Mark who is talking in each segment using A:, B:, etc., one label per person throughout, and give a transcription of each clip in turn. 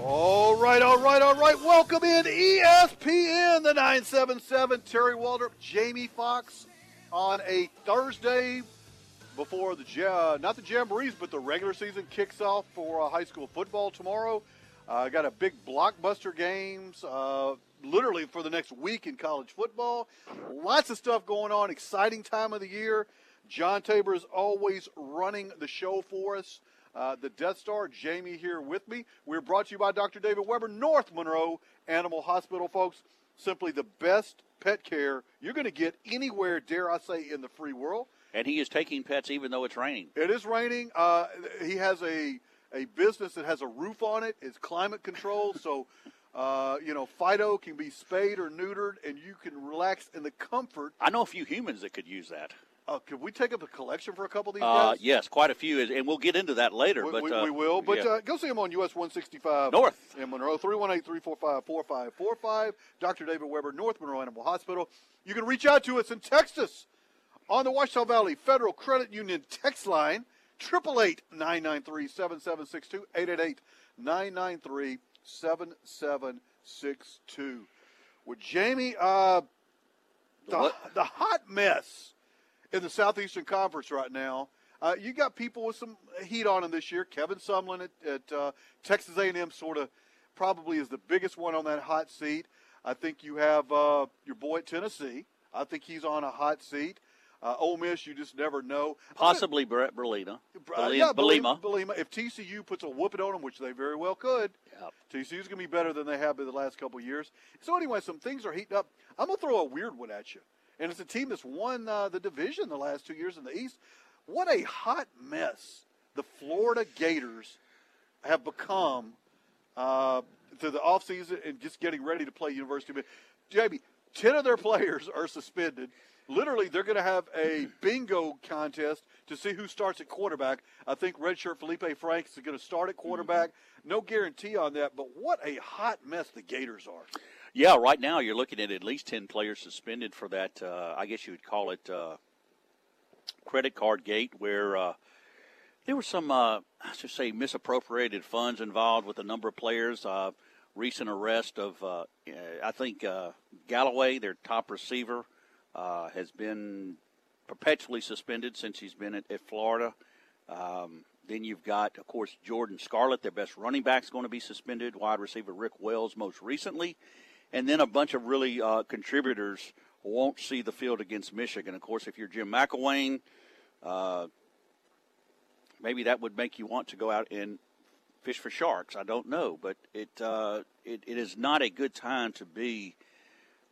A: All right, all right, all right. Welcome in ESPN, the 977. Terry Waldrop, Jamie Fox on a Thursday before the, ja- not the Jamborees, but the regular season kicks off for uh, high school football tomorrow. Uh, got a big blockbuster games uh, literally for the next week in college football. Lots of stuff going on. Exciting time of the year. John Tabor is always running the show for us. Uh, the Death Star, Jamie here with me. We're brought to you by Dr. David Weber, North Monroe Animal Hospital, folks. Simply the best pet care you're going to get anywhere, dare I say, in the free world.
B: And he is taking pets even though it's raining.
A: It is raining. Uh, he has a a business that has a roof on it. It's climate controlled, so uh, you know Fido can be spayed or neutered, and you can relax in the comfort.
B: I know a few humans that could use that.
A: Uh, could we take up a collection for a couple of these
B: Uh,
A: guys?
B: yes, quite a few, and we'll get into that later.
A: We,
B: but
A: we,
B: uh,
A: we will. But
B: yeah.
A: uh, go see him on US 165
B: North.
A: in Monroe, 318 345 4545. Dr. David Weber, North Monroe Animal Hospital. You can reach out to us in Texas on the Ouachita Valley Federal Credit Union text line, 888 993 7762, 888 993 7762. With Jamie, uh, the, the hot mess in the Southeastern Conference right now. Uh, you got people with some heat on them this year. Kevin Sumlin at, at uh, Texas A&M sort of probably is the biggest one on that hot seat. I think you have uh, your boy at Tennessee. I think he's on a hot seat. Uh, Ole Miss, you just never know.
B: possibly Brett Berlina.
A: Uh, yeah, Bielema. Bielema. If TCU puts a whooping on them, which they very well could,
B: Yep.
A: TCU's going to be better than they have been the last couple of years. So anyway, some things are heating up. I'm going to throw a weird one at you, and it's a team that's won uh, the division the last two years in the East. What a hot mess the Florida Gators have become uh, through the offseason and just getting ready to play University of. Jamie, 10 of their players are suspended. Literally, they're going to have a bingo contest to see who starts at quarterback. I think redshirt Feleipe Franks is going to start at quarterback. No guarantee on that, but what a hot mess the Gators are.
B: Yeah, right now you're looking at at least 10 players suspended for that, uh, I guess you would call it uh, credit card gate, where uh, there were some, uh, I should say, misappropriated funds involved with a number of players. Uh, recent arrest of, uh, I think, Callaway, their top receiver, has been perpetually suspended since he's been at, at Florida. Um, then you've got, of course, Jordan Scarlett, their best running back, is going to be suspended. Wide receiver Rick Wells, most recently, and then a bunch of really uh, contributors won't see the field against Michigan. Of course, if you're Jim McElwain, uh, maybe that would make you want to go out and fish for sharks. I don't know, but it uh, it, it is not a good time to be.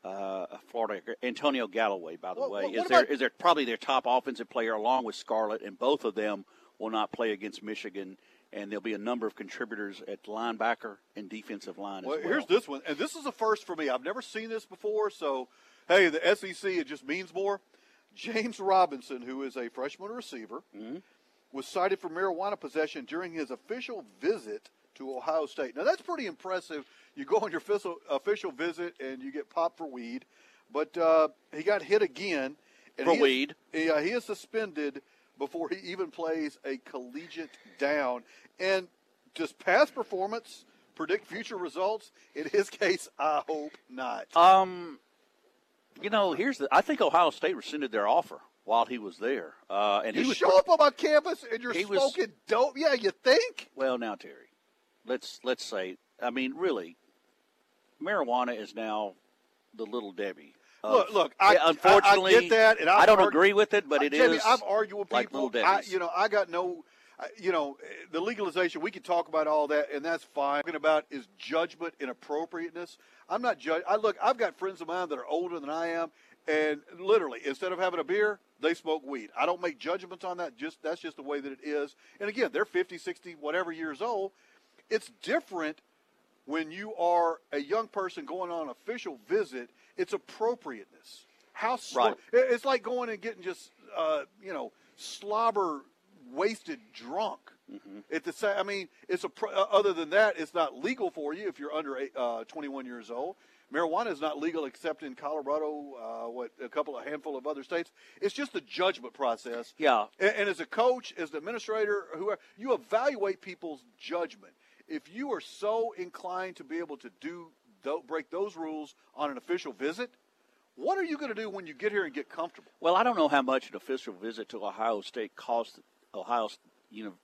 B: Uh, a Florida Antonio Callaway, by the
A: Well,
B: way,
A: well,
B: is there
A: about-
B: is there probably their top offensive player along with Scarlett, and both of them will not play against Michigan. And there'll be a number of contributors at linebacker and defensive line
A: Well,
B: as well.
A: here's this one, and this is a first for me. I've never seen this before, so hey, the SEC it just means more. James Robinson, who is a freshman receiver, was cited for marijuana possession during his official visit to Ohio State. Now that's pretty impressive. You go on your official, official visit and you get popped for weed, but uh, he got hit again. And
B: For
A: he is-
B: weed?
A: yeah, he is suspended before he even plays a collegiate down. And does past performance predict future results? In his case, I hope not.
B: Um, you know, here's the. I think Ohio State rescinded their offer while he was there, uh, and
A: you
B: he was
A: show up on my campus and you're
B: he was-
A: smoking dope. Yeah, you think?
B: well now, Terry. let's let's say, I mean, really, marijuana is now the little Debbie. Of-
A: Look, look. I,
B: Yeah, unfortunately,
A: I, I get that, and I've
B: I don't
A: argu-
B: agree with it, but it is.
A: Jamie, I've argued with people.
B: little
A: I, you know, I got no. You know, the legalization. We can talk about all that, and that's fine. Talking about is judgment and appropriateness. I'm not judge. I look. I've got friends of mine that are older than I am, and literally, instead of having a beer, they smoke weed. I don't make judgments on that. Just that's just the way that it is. And again, they're 50, 60, whatever years old. It's different when you are a young person going on an official visit, it's appropriateness. How sl-
B: Right.
A: It's like going and getting just uh, you know slobber wasted drunk.
B: Mm-hmm.
A: At the same, I mean, it's a pro- uh, other than that, it's not legal for you if you're under eight- uh, 21 years old. Marijuana is not legal except in Colorado, uh, what a couple, a handful of other states. It's just the judgment process.
B: Yeah.
A: And, and as a coach, as the administrator, whoever, you evaluate people's judgment. If you are so inclined to be able to do break those rules on an official visit, what are you going to do when you get here and get comfortable?
B: Well, I don't know how much an official visit to Ohio State costs Ohio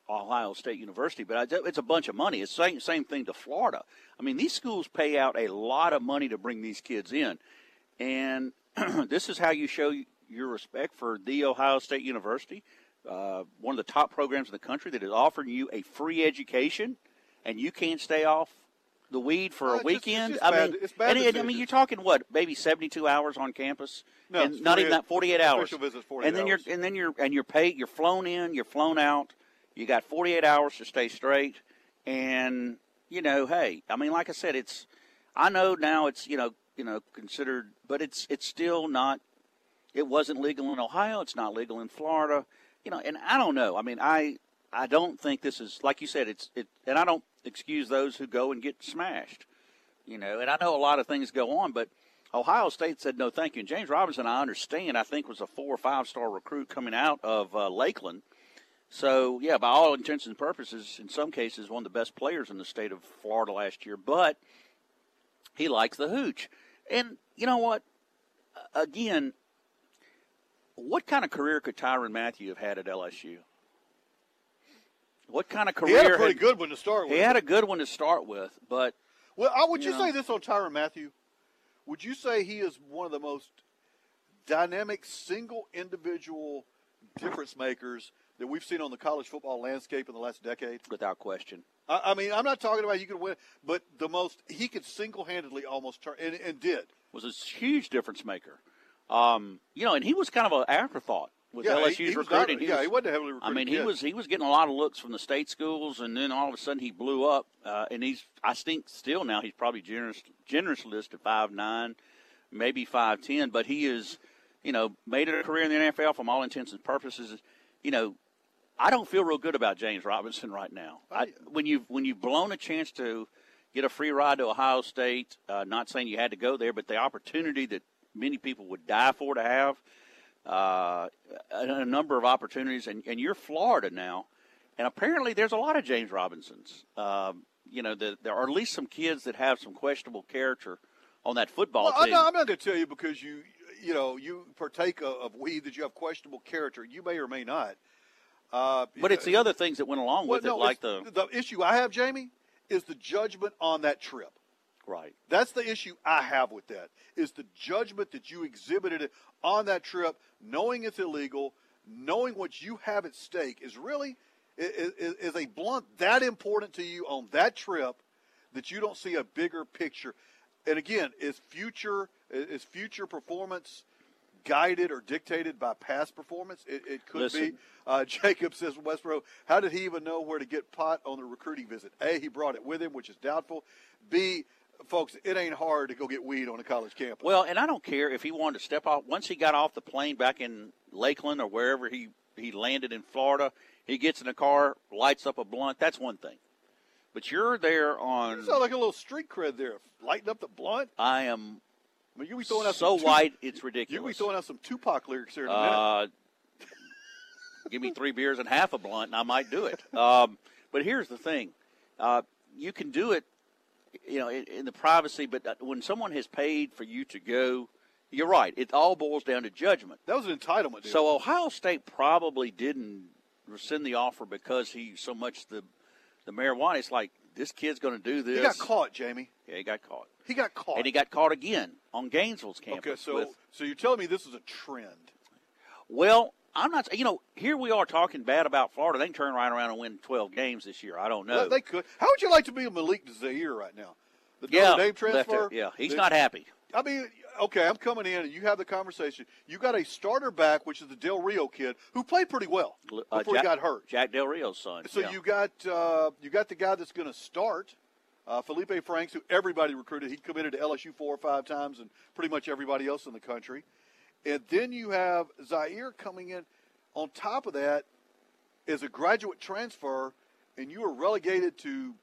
B: Ohio State University, but it's a bunch of money. It's same same thing to Florida. I mean, these schools pay out a lot of money to bring these kids in, and this is how you show your respect for the Ohio State University, uh, one of the top programs in the country that is offering you a free education, and you can't stay off the weed for
A: Well,
B: a
A: it's just- it's
B: weekend.
A: just
B: I
A: bad-
B: mean,
A: it's bad
B: and, and, I mean, you're talking what, maybe 72 hours on campus,
A: No,
B: and not even that 48 hours.
A: visit's 48
B: and then you're and then you're and you're paid. You're flown in. You're flown out. You got 48 hours to stay straight. And you know, hey, I mean, like I said, it's. I know now it's you know you know considered, but it's it's still not. It wasn't legal in Ohio. It's not legal in Florida. You know, and I don't know. I mean, I I don't think this is like you said. It's it, and I don't excuse those who go and get smashed. You know, and I know a lot of things go on, but Ohio State said no, thank you. And James Robinson, I understand, I think was a four or five star recruit coming out of uh, Lakeland. So yeah, by all intents and purposes, in some cases, one of the best players in the state of Florida last year. But he likes the hooch, and you know what? Again, what kind of career could Tyrann Mathieu have had at LSU? What kind of career?
A: He had a pretty good one to start with.
B: He had a good one to start with, but
A: Well, I, would you
B: Yeah.
A: say this on Tyrann Mathieu? Would you say he is one of the most dynamic, single individual difference makers that we've seen on the college football landscape in the last decade?
B: without question.
A: I, I mean, I'm not talking about you could win, but the most he could single-handedly almost turn and, and did.
B: was a huge difference maker. Um, you know, and he was kind of an afterthought with
A: Yeah, he-
B: LSU's
A: he was
B: recruiting.
A: not- yeah, he wasn't a heavily
B: I mean, he
A: kid.
B: was he was getting a lot of looks from the state schools, and then all of a sudden he blew up. Uh, and he's I think still now he's probably generous generous listed five nine, maybe five ten, but he is, you know, made it a career in the NFL from all intents and purposes. You know, I don't feel real good about James Robinson right now. I, when you've when you've blown a chance to get a free ride to Ohio State, uh, not saying you had to go there, but the opportunity that many people would die for to have, uh, a, a number of opportunities, and, and you're Florida now, and apparently there's a lot of James Robinsons. Um, you know, the, there are at least some kids that have some questionable character on that football
A: Well,
B: team.
A: not, I'm not going to tell you because you, you know, you partake of, of weed that you have questionable character. You may or may not. Uh,
B: but it's the other things that went along
A: well,
B: with
A: no,
B: it, like the
A: the issue I have, Jamie, is the judgment on that trip.
B: Right.
A: That's the issue I have with that. Is the judgment that you exhibited on that trip, knowing it's illegal, knowing what you have at stake, is really is, is, a blunt that important to you on that trip that you don't see a bigger picture. And again, is future is future performance guided or dictated by past performance? It, it could be.
B: Listen.
A: Uh, Jacob says West Monroe, how did he even know where to get pot on the recruiting visit? A, he brought it with him, which is doubtful. B, folks, it ain't hard to go get weed on a college campus.
B: Well, and I don't care if he wanted to step off once he got off the plane back in Lakeland or wherever he he landed in Florida. He gets in a car, lights up a blunt. That's one thing. But you're there on.
A: you sound like a little street cred there, lighting up the blunt.
B: I am
A: I mean, you be throwing out
B: so
A: Tup-
B: white, it's ridiculous.
A: You be throwing out some Tupac lyrics here in a minute.
B: Uh, give me three beers and half a blunt, and I might do it. Um, but here's the thing: uh, you can do it, you know, in, in the privacy. But uh, when someone has paid for you to go, you're right. It all boils down to judgment.
A: that was an entitlement. Dude.
B: So Ohio State probably didn't rescind the offer because he so much the the marijuana. It's like this kid's going to do this.
A: He got caught, Jamie.
B: Yeah, he got caught,
A: He got caught.
B: and he got caught again on Gainesville's campus.
A: okay, so
B: with-
A: so you're telling me this is a trend?
B: well, I'm not. You know, here we are talking bad about Florida. They can turn right around and win 12 games this year. I don't know.
A: They could. How would you like to be a Malik Zaire right now? The
B: yeah,
A: Notre Dame transfer.
B: Yeah, he's not happy.
A: I mean, okay, I'm coming in and you have the conversation. You got a starter back, which is the Del Rio kid, who played pretty well
B: Uh,
A: before
B: Jack,
A: he got hurt.
B: Jack Del Rio's son.
A: So
B: yeah.
A: you got uh, you got the guy that's going to start, uh, Feleipe Franks, who everybody recruited. He committed to LSU four or five times, and pretty much everybody else in the country. And then you have Zaire coming in. On top of that, is a graduate transfer, and you are relegated to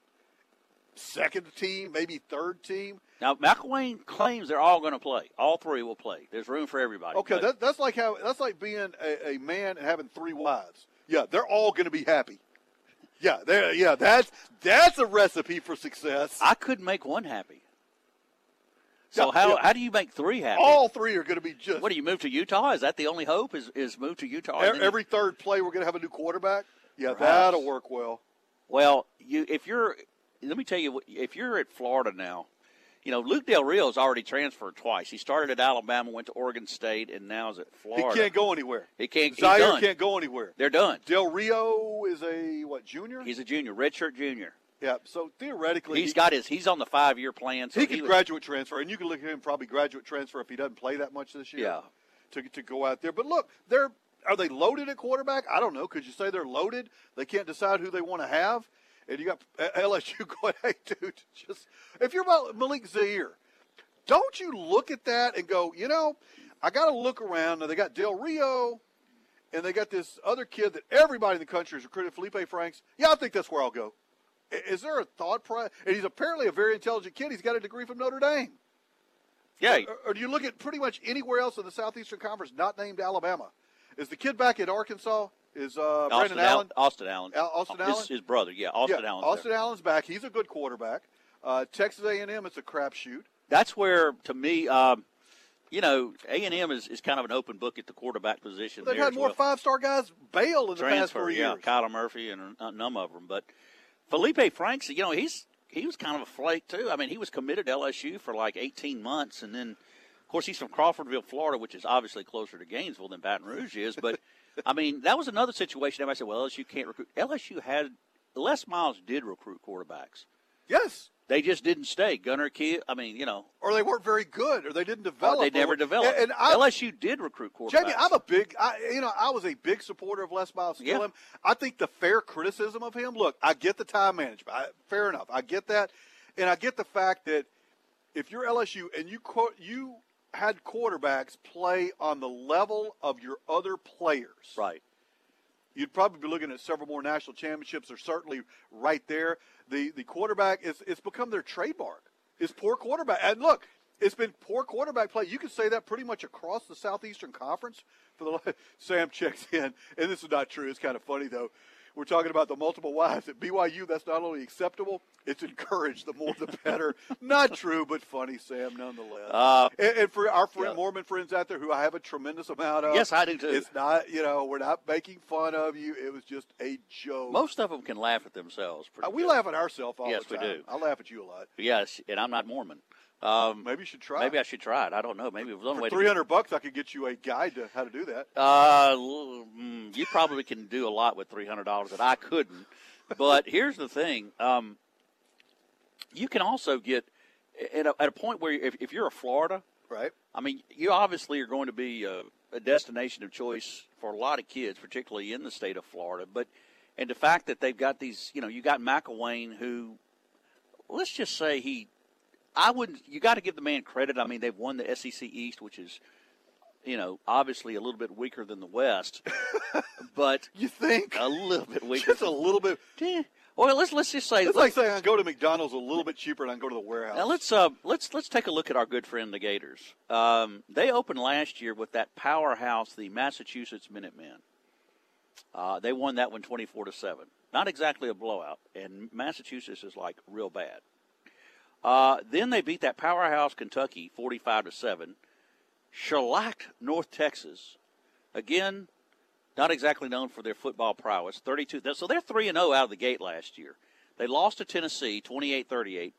A: second team, maybe third team.
B: Now, McElwain claims they're all going to play. All three will play. There's room for everybody.
A: Okay, that, that's like how that's like being a, a man and having three wives. Yeah, they're all going to be happy. Yeah, there. Yeah, that's that's a recipe for success.
B: I couldn't make one happy. So
A: Yeah,
B: how
A: yeah.
B: how do you make three happy?
A: all three are going to be just.
B: what do you move to Utah? Is that the only hope? Is is move to Utah?
A: e-
B: you-
A: every third play, we're going to have a new quarterback. Yeah,
B: Perhaps.
A: that'll work well.
B: well, you if you're let me tell you if you're at Florida now, you know Luke Del Rio's already transferred twice. He started at Alabama, went to Oregon State, and now is at Florida.
A: He can't go anywhere.
B: He can't.
A: Zaire can't go anywhere.
B: They're done.
A: Del Rio is a what junior?
B: He's a junior, redshirt junior.
A: Yeah. So theoretically,
B: He's
A: he,
B: got his. He's on the five year plan. So
A: he could
B: was-
A: graduate transfer, and you can look at him probably graduate transfer if he doesn't play that much this year.
B: Yeah.
A: To to go out there, but look, they're are they loaded at quarterback? I don't know. Could you say they're loaded? They can't decide who they want to have, and you got LSU going, hey, dude, just if you're about Malik Zaire, don't you look at that and go, you know, I got to look around. Now they got Del Rio, and they got this other kid that everybody in the country has recruited, Feleipe Franks. Yeah, I think that's where I'll go. Is there a thought process? And he's apparently a very intelligent kid. He's got a degree from Notre Dame.
B: Yeah,
A: Or, or do you look at pretty much anywhere else in the Southeastern Conference not named Alabama? Is the kid back at Arkansas? Is uh,
B: Austin
A: Brandon Allen?
B: Austin Allen.
A: Al- Austin
B: his,
A: Allen?
B: His brother. Yeah, Austin
A: yeah,
B: Allen.
A: Austin Allen's back. He's a good quarterback. Uh, Texas A&M, it's a crapshoot.
B: That's where, to me, um, you know, A and M is, is kind of an open book at the quarterback position.
A: They've
B: there
A: had more
B: well.
A: five-star guys bail in the past
B: transfer.
A: four
B: Yeah,
A: years.
B: Kyler Murray and a number of them. But Feleipe Franks, you know, he's he was kind of a flake too. I mean, he was committed to LSU for like 18 months, and then, of course, he's from Crawfordville, Florida, which is obviously closer to Gainesville than Baton Rouge is. But I mean, that was another situation. Everybody said, "Well, LSU can't recruit." LSU had Les Miles did recruit quarterbacks.
A: Yes.
B: They just didn't stay. Gunner Kiel. I mean, you know,
A: Or they weren't very good, or they didn't develop.
B: they never
A: or-
B: developed.
A: And, and I,
B: LSU did recruit quarterbacks.
A: Jamie, I'm a big, I, you know, I was a big supporter of Les Miles.
B: Yeah.
A: am. I think the fair criticism of him. Look, I get the time management. I, fair enough. I get that, and I get the fact that if you're LSU and you quote you had quarterbacks play on the level of your other players,
B: right.
A: You'd probably be looking at several more national championships. They're certainly right there. The the quarterback is it's become their trademark. Is poor quarterback. And look, it's been poor quarterback play. You can say that pretty much across the Southeastern Conference. For the Sam checks in, and this is not true. It's kind of funny though. We're talking about the multiple wives at BYU. That's not only acceptable; it's encouraged. The more, the better. not true, but funny, Sam, nonetheless.
B: Uh,
A: and, and for our friend
B: yeah.
A: Mormon friends out there, who I have a tremendous amount of,
B: Yes, I do, too.
A: It's not, you know, we're not making fun of you. It was just a joke.
B: Most of them can laugh at themselves. Pretty
A: Uh, we
B: good.
A: laugh at ourselves all
B: Yes, we do.
A: I laugh at you a lot.
B: Yes, and I'm not Mormon. Um,
A: Maybe you should try.
B: maybe I should try it. I don't know. Maybe it was only
A: For
B: way
A: three hundred bucks, I could get you a guide to how to do that.
B: Uh, mm, you probably can do a lot with three hundred dollars that I couldn't. But here's the thing: um, you can also get at a, at a point where if, if you're a Florida,
A: Right.
B: I mean, you obviously are going to be a, a destination of choice for a lot of kids, particularly in the state of Florida. But and the fact that they've got these, you know, you got McElwain, who, let's just say he, I wouldn't. You got to give the man credit. I mean, they've won the SEC East, which is, you know, obviously a little bit weaker than the West, but
A: You think?
B: a little bit weaker.
A: Just a little bit.
B: Eh, Well, let's let's just say
A: It's like saying I go to McDonald's a little bit cheaper and I go to the warehouse.
B: Now let's uh, let's let's take a look at our good friend the Gators. Um, they opened last year with that powerhouse, the Massachusetts Minutemen. Uh, they won that one twenty four to seven. Not exactly a blowout, and Massachusetts is like real bad. Uh, then they beat that powerhouse Kentucky forty five to seven. Shellacked North Texas. Again, not exactly known for their football prowess. Thirty two. So they're three and zero out of the gate last year. They lost to Tennessee 28-38.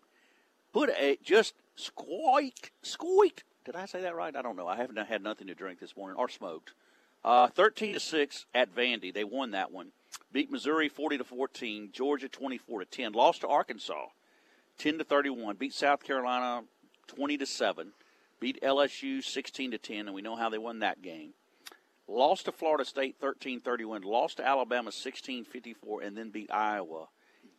B: Put a just squeak squeaked. Did I say that right? I don't know. I haven't had nothing to drink this morning or smoked. Uh, 13 to 6 at Vandy. They won that one. Beat Missouri 40 to 14, Georgia 24 to 10. Lost to Arkansas 10 to 31. Beat South Carolina 20 to 7. Beat LSU 16 to 10 and we know how they won that game. Lost to Florida State 13-31. Lost to Alabama 16-54 and then beat Iowa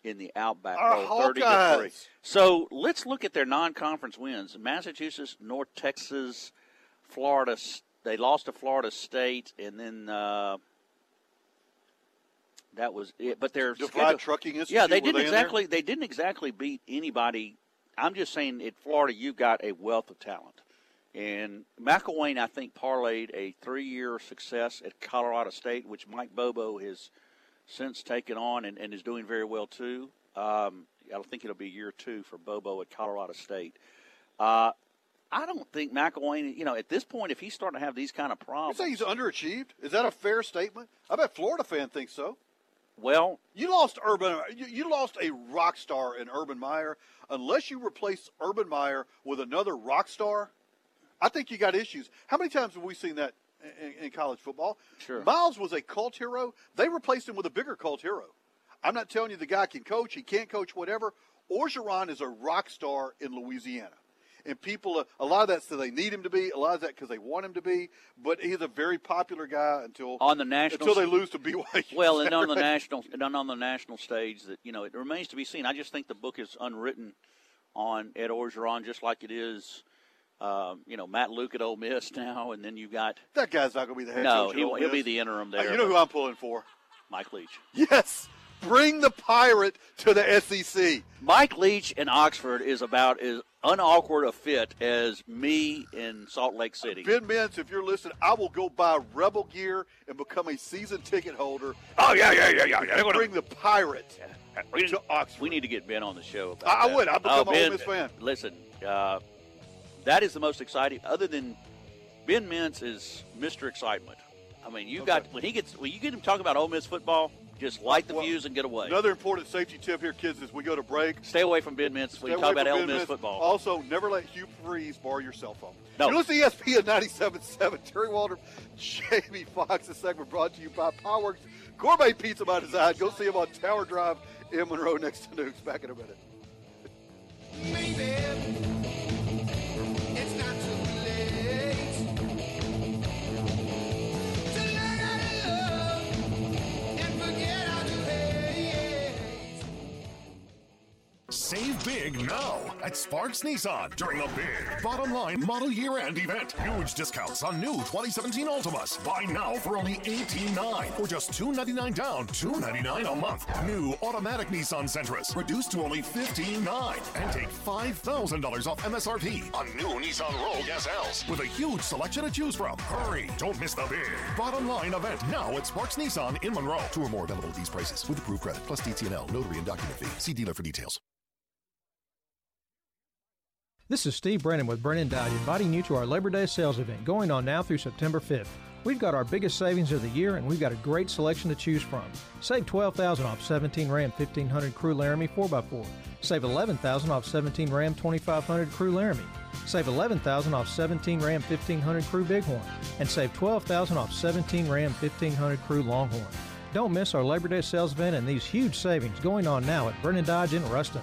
B: in the Outback
A: Our
B: Bowl 30 to 3. So, let's look at their non-conference wins. Massachusetts, North Texas, Florida they lost to Florida State, and then uh, that was it. But
A: Defied
B: schedule-
A: Trucking Institute.
B: yeah, they didn't
A: there?
B: exactly they didn't exactly beat anybody. I'm just saying, at Florida, you've got a wealth of talent, and McElwain, I think, parlayed a three-year success at Colorado State, which Mike Bobo has since taken on and, and is doing very well too. Um, I don't think it'll be year two for Bobo at Colorado State. Uh, I don't think McElwain, you know, at this point, if he's starting to have these kind of problems, You
A: say he's underachieved? Is that a fair statement? I bet Florida fan thinks so.
B: Well,
A: You lost Urban. You, lost a rock star in Urban Meyer. Unless you replace Urban Meyer with another rock star, I think you got issues. How many times have we seen that in, in college football?
B: Sure.
A: Miles was a cult hero. They replaced him with a bigger cult hero. I'm not telling you the guy can coach. He can't coach. Whatever. Orgeron is a rock star in Louisiana. And people, uh, a lot of that, so they need him to be. A lot of that because they want him to be. But he's a very popular guy until
B: on the national
A: until they lose to BYU.
B: Well, and on the national and on the national stage, that you know, it remains to be seen. I just think the book is unwritten on Ed Orgeron, just like it is, um, you know, Matt Luke at Ole Miss now, and then you got
A: That guy's not going to be the head
B: no,
A: coach. at
B: he'll, he'll be the interim
A: Uh,
B: there.
A: you know who I'm pulling for?
B: Mike Leach.
A: Yes, bring the pirate to the SEC.
B: Mike Leach in Oxford is about as unawkward a fit as me in Salt Lake City.
A: Ben Mintz, if you're listening, I will go buy Rebel gear and become a season ticket holder.
B: Oh yeah, yeah, yeah, yeah. yeah.
A: Bring the pirate
B: We need,
A: to Oxford.
B: we need to get Ben on the show. About
A: I- I would. I'd become
B: oh,
A: a Ole Miss fan.
B: Listen, uh, that is the most exciting. Other than Ben Mintz is Mr. Excitement. I mean, you got when he gets when you get him talking about Ole Miss football, just light the
A: Well,
B: fuse and get away.
A: Another important safety tip here, kids, is we go to break.
B: Stay away from Ben Mintz
A: Stay
B: when you talk about
A: from
B: Ole Miss football.
A: Also, never let Hugh Freeze borrow your cell phone.
B: No.
A: You're listening to ESPN 97.7. Terry Waldrop, Jamie Fox. This segment brought to you by Powerworks Gourmet Pizza by Design. Go see him on Tower Drive in Monroe next to Nukes. Back in a minute.
C: Save big now at Sparks Nissan during a big bottom line model year end event. Huge discounts on new 2017 Altimas. Buy now for only $18.9 or just 299 down, 299 a month. New automatic Nissan Sentras reduced to only $15.9 and take $5,000 off MSRP on new Nissan Rogue SLs with a huge selection to choose from. Hurry! Don't miss the big bottom line event now at Sparks Nissan in Monroe. Two or more available at these prices with approved credit plus DTNL, notary and document fee. See dealer for details.
D: This is Steve Brennan with Brennan Dodge inviting you to our Labor Day sales event going on now through September 5th. We've got our biggest savings of the year and we've got a great selection to choose from. Save 12000 off 17 Ram 1500 Crew Laramie 4x4. Save 11000 off 17 Ram 2500 Crew Laramie. Save 11000 off 17 Ram 1500 Crew Bighorn. And save 12000 off 17 Ram 1500 Crew Longhorn. Don't miss our Labor Day sales event and these huge savings going on now at Brennan Dodge in Ruston.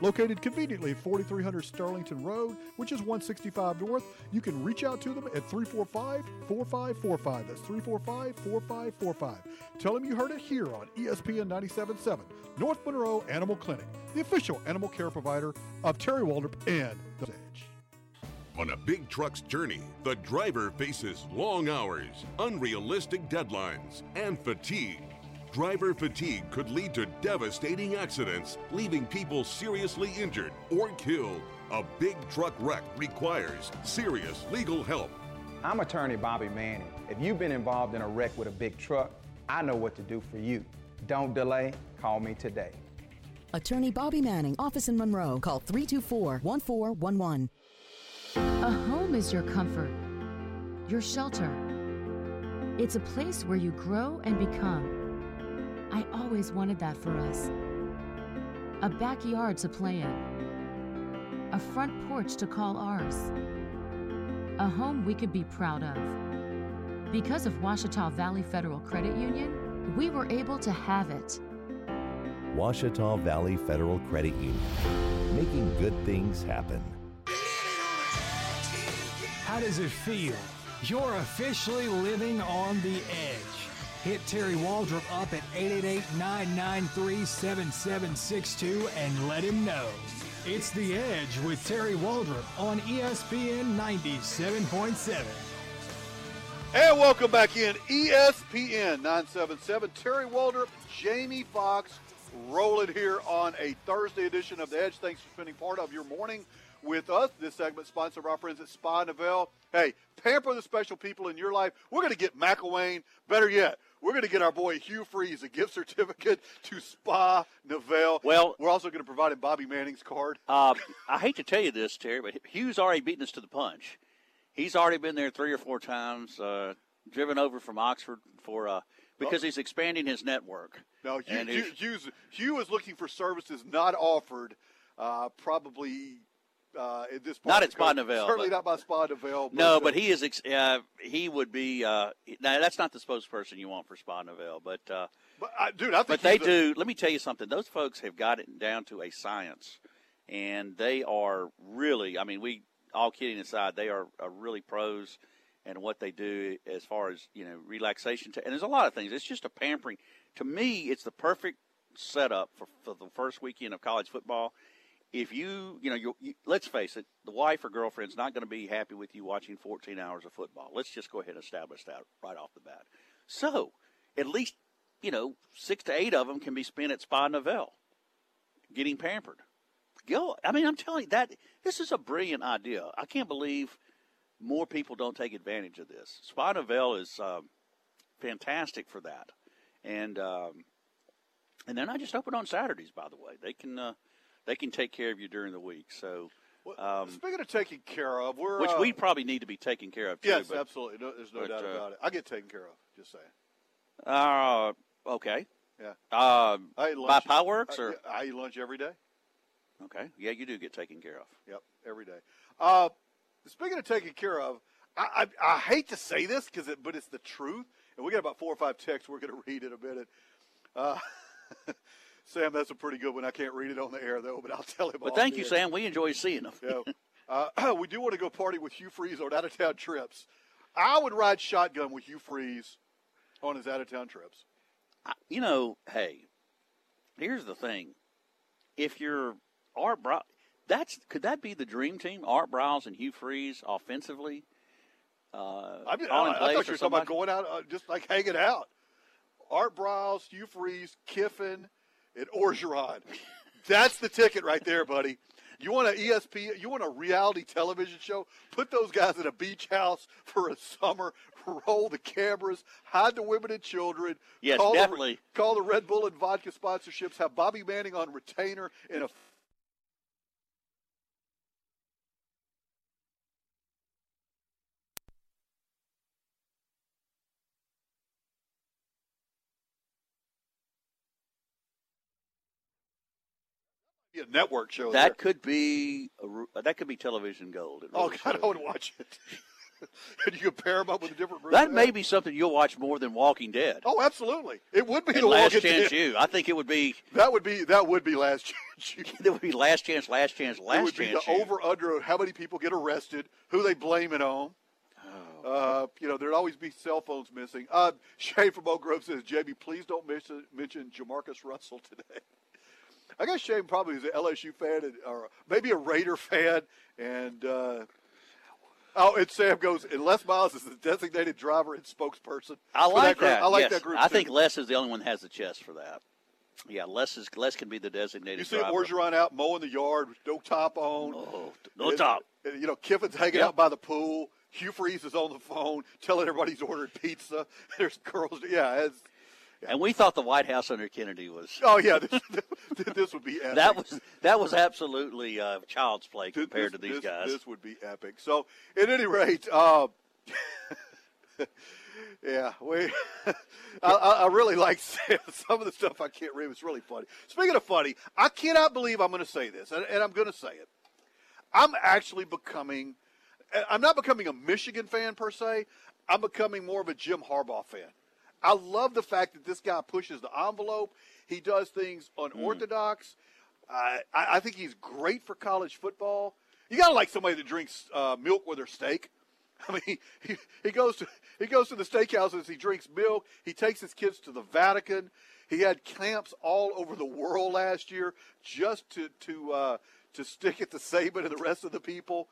E: Located conveniently at 4300 Sterlington Road, which is 165 North, you can reach out to them at 345 4545. That's 345 4545. Tell them you heard it here on ESPN 977, North Monroe Animal Clinic, the official animal care provider of Terry Waldrop and the Edge.
F: On a big truck's journey, the driver faces long hours, unrealistic deadlines, and fatigue. Driver fatigue could lead to devastating accidents, leaving people seriously injured or killed. A big truck wreck requires serious legal help.
G: I'm attorney Bobby Manning. If you've been involved in a wreck with a big truck, I know what to do for you. Don't delay, call me today.
H: Attorney Bobby Manning, office in Monroe. Call 324 1411.
I: A home is your comfort, your shelter. It's a place where you grow and become. I always wanted that for us. A backyard to play in, a front porch to call ours, a home we could be proud of. Because of Ouachita Valley Federal Credit Union, we were able to have it.
J: Ouachita Valley Federal Credit Union, making good things happen.
K: How does it feel? You're officially living on the edge. Hit Terry Waldrop up at 888-993-7762 and let him know. It's The Edge with Terry Waldrop on ESPN 97.7.
A: And welcome back in ESPN 977. Terry Waldrop, Jamie Fox, rolling here on a Thursday edition of The Edge. Thanks for spending part of your morning with us. This segment sponsored by our friends at Spa Novell. Hey, pamper the special people in your life. We're going to get McElwain. Better yet, we're going to get our boy Hugh Freeze a gift certificate to Spa Novell.
B: Well,
A: we're also going to provide him Bobby Manning's card.
B: Uh, I hate to tell you this, Terry, but Hugh's already beaten us to the punch. He's already been there three or four times, uh, driven over from Oxford for uh, because he's expanding his network.
A: No, Hugh, Hugh, Hugh is looking for services not offered, uh, probably uh, at this point.
B: Not at Spa
A: because- Certainly
B: but-
A: not by Spa Novell.
B: No,
A: uh,
B: but he is. Ex- uh, he would be. Uh, now that's not the spokesperson you want for Spa Novell, but. Uh,
A: but I, dude, I think
B: But they do. Let me tell you something. Those folks have got it down to a science, and they are really. I mean, we all kidding aside, they are, are really pros and what they do as far as you know relaxation. To, and there's a lot of things. It's just a pampering. To me, it's the perfect setup for, for the first weekend of college football. If you, you know, you, let's face it, the wife or girlfriend's not going to be happy with you watching 14 hours of football. Let's just go ahead and establish that right off the bat. So, at least, you know, six to eight of them can be spent at Spa Novell, getting pampered. Go. I mean, I'm telling you that this is a brilliant idea. I can't believe more people don't take advantage of this. Spa Novell is um, fantastic for that, and um, and they're not just open on Saturdays. By the way, they can uh, they can take care of you during the week. So, um,
A: Speaking of taking care of, we're
B: which
A: uh,
B: we probably need to be taken care of too.
A: yes,
B: but,
A: absolutely. No, there's no
B: but,
A: doubt
B: uh,
A: about it. I get taken care of. Just saying.
B: Uh, okay.
A: Yeah.
B: Um,
A: I eat
B: by
A: lunch-
B: Powerworks
A: I-
B: or
A: I eat lunch every day.
B: okay, yeah, you do get taken care of.
A: Yep, every day. Uh, speaking of taking care of, I, I, I hate to say this because, it, but it's the truth. And we got about four or five texts we're going to read in a minute. Uh, Sam, that's a pretty good one. I can't read it on the air though, but I'll tell him.
B: But thank you,
A: air.
B: Sam. We enjoy seeing them.
A: Yeah. Uh, we do want to go party with Hugh Freeze on out of town trips. I would ride shotgun with Hugh Freeze on his out of town trips.
B: you know, hey, here's the thing: if you're Art Briles, that's could that be the dream team? Art Briles and Hugh Freeze offensively. Uh,
A: I, mean, I, I thought you were talking about going out, uh, just like hanging out. Art Briles, Hugh Freeze, Kiffin, and Orgeron. That's the ticket right there, buddy. You want an ESP? You want a reality television show? Put those guys in a beach house for a summer. Roll the cameras, hide the women and children.
B: Yes,
A: call
B: definitely.
A: The, call the Red Bull and vodka sponsorships. Have Bobby Manning on retainer in a be a network show. there.
B: That could be a, that could be television gold. It
A: Oh God. I would watch it. and you pair them up with a different. group
B: That may be something you'll watch more than Walking Dead.
A: Oh, absolutely. It would be
B: and
A: the
B: Last
A: Walking
B: Chance
A: Dead.
B: You. I think it would be.
A: That would be that would be last chance. You.
B: There would be Last Chance, Last Chance,
A: it
B: Last
A: would be
B: Chance.
A: the
B: You.
A: over under of how many people get arrested, who they blame it on.
B: Oh.
A: Uh, you know, there'd always be cell phones missing. Uh, Shay from Oak Grove says, "JB, please don't miss, mention Jamarcus Russell today." I guess Shane probably is an LSU fan and, or maybe a Raider fan, and uh, oh, and Sam goes, and Les Miles is the designated driver and spokesperson.
B: I like
A: group.
B: that.
A: I like
B: yes.
A: that group.
B: I
A: too.
B: think Les is the only one that has the chest for that. Yeah, Les is Les can be the designated
A: You see
B: driver.
A: Orgeron out mowing the yard, with no top on.
B: Oh, no
A: And-
B: top.
A: and, you know, Kiffin's hanging
B: Yep.
A: out by the pool. Hugh Freeze is on the phone telling everybody he's ordering pizza. There's girls. Yeah, it's,
B: And we thought the White House under Kennedy was.
A: Oh yeah, this, this would be epic.
B: That was that was absolutely uh, child's play compared
A: this,
B: to these
A: this,
B: guys.
A: This would be epic. So, at any rate, uh, yeah, we. I, I really like some of the stuff I can't read. It's really funny. Speaking of funny, I cannot believe I'm going to say this, and, and I'm going to say it. I'm actually becoming. I'm not becoming a Michigan fan per se. I'm becoming more of a Jim Harbaugh fan. I love the fact that this guy pushes the envelope. He does things unorthodox. I, I think he's great for college football. You got to like somebody that drinks uh, milk with their steak. I mean, he, he goes to he goes to the steakhouses. He drinks milk. He takes his kids to the Vatican. He had camps all over the world last year just to to uh, to stick it to Saban and the rest of the people.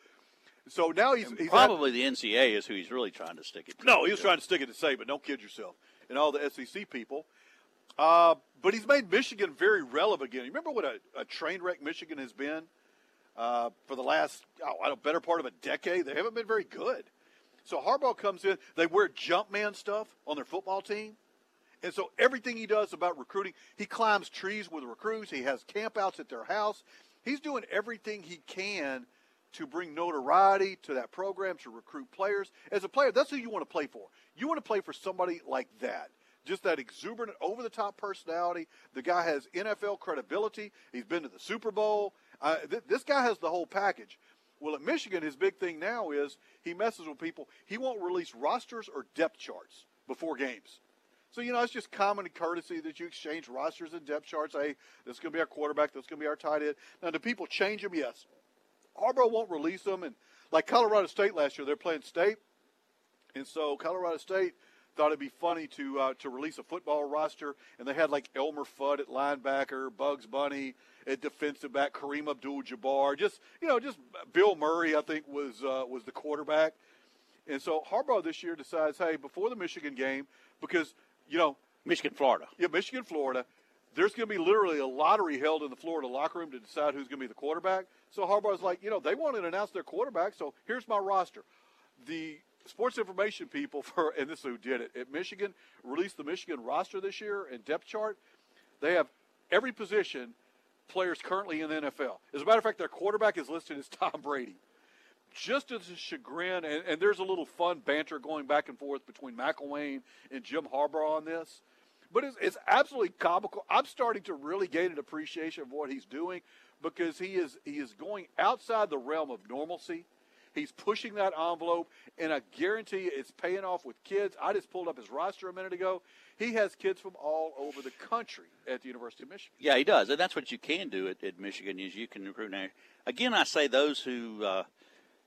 A: So now he's, he's
B: probably the NCA is who he's really trying to stick it. to.
A: No, he was trying to stick it to Saban. Don't kid yourself. And all the SEC people. Uh, but he's made Michigan very relevant again. You remember what a, a train wreck Michigan has been uh, for the last, oh, I don't, better part of a decade? They haven't been very good. So Harbaugh comes in. They wear Jumpman stuff on their football team. And so everything he does about recruiting, he climbs trees with recruits. He has campouts at their house. He's doing everything he can to bring notoriety to that program, to recruit players. As a player, that's who you want to play for. You want to play for somebody like that. Just that exuberant, over the top personality. The guy has NFL credibility. He's been to the Super Bowl. Uh, th- this guy has the whole package. Well, at Michigan, his big thing now is he messes with people. He won't release rosters or depth charts before games. So, you know, it's just common courtesy that you exchange rosters and depth charts. Hey, this is going to be our quarterback. This is going to be our tight end. Now, do people change them? Yes. Harbaugh won't release them. And like Colorado State last year, they're playing state. And so Colorado State thought it'd be funny to uh, to release a football roster, and they had like Elmer Fudd at linebacker, Bugs Bunny at defensive back, Kareem Abdul-Jabbar, just you know, just Bill Murray, I think was uh, was the quarterback. And so Harbaugh this year decides, hey, before the Michigan game, because you know
B: Michigan, Florida,
A: yeah, Michigan, Florida, there's going to be literally a lottery held in the Florida locker room to decide who's going to be the quarterback. So Harbaugh's like, you know, they wanted to announce their quarterback, so here's my roster. The sports information people for and this is who did it at Michigan released the Michigan roster this year and depth chart. They have every position players currently in the NFL. As a matter of fact, their quarterback is listed as Tom Brady. Just as a chagrin, and, and there's a little fun banter going back and forth between McElwain and Jim Harbaugh on this. But it's, it's absolutely comical. I'm starting to really gain an appreciation of what he's doing because he is he is going outside the realm of normalcy. He's pushing that envelope, and I guarantee you it's paying off with kids. I just pulled up his roster a minute ago. He has kids from all over the country at the University of Michigan.
B: Yeah, he does, and that's what you can do at, at Michigan is you can recruit. Now, again, I say those who uh,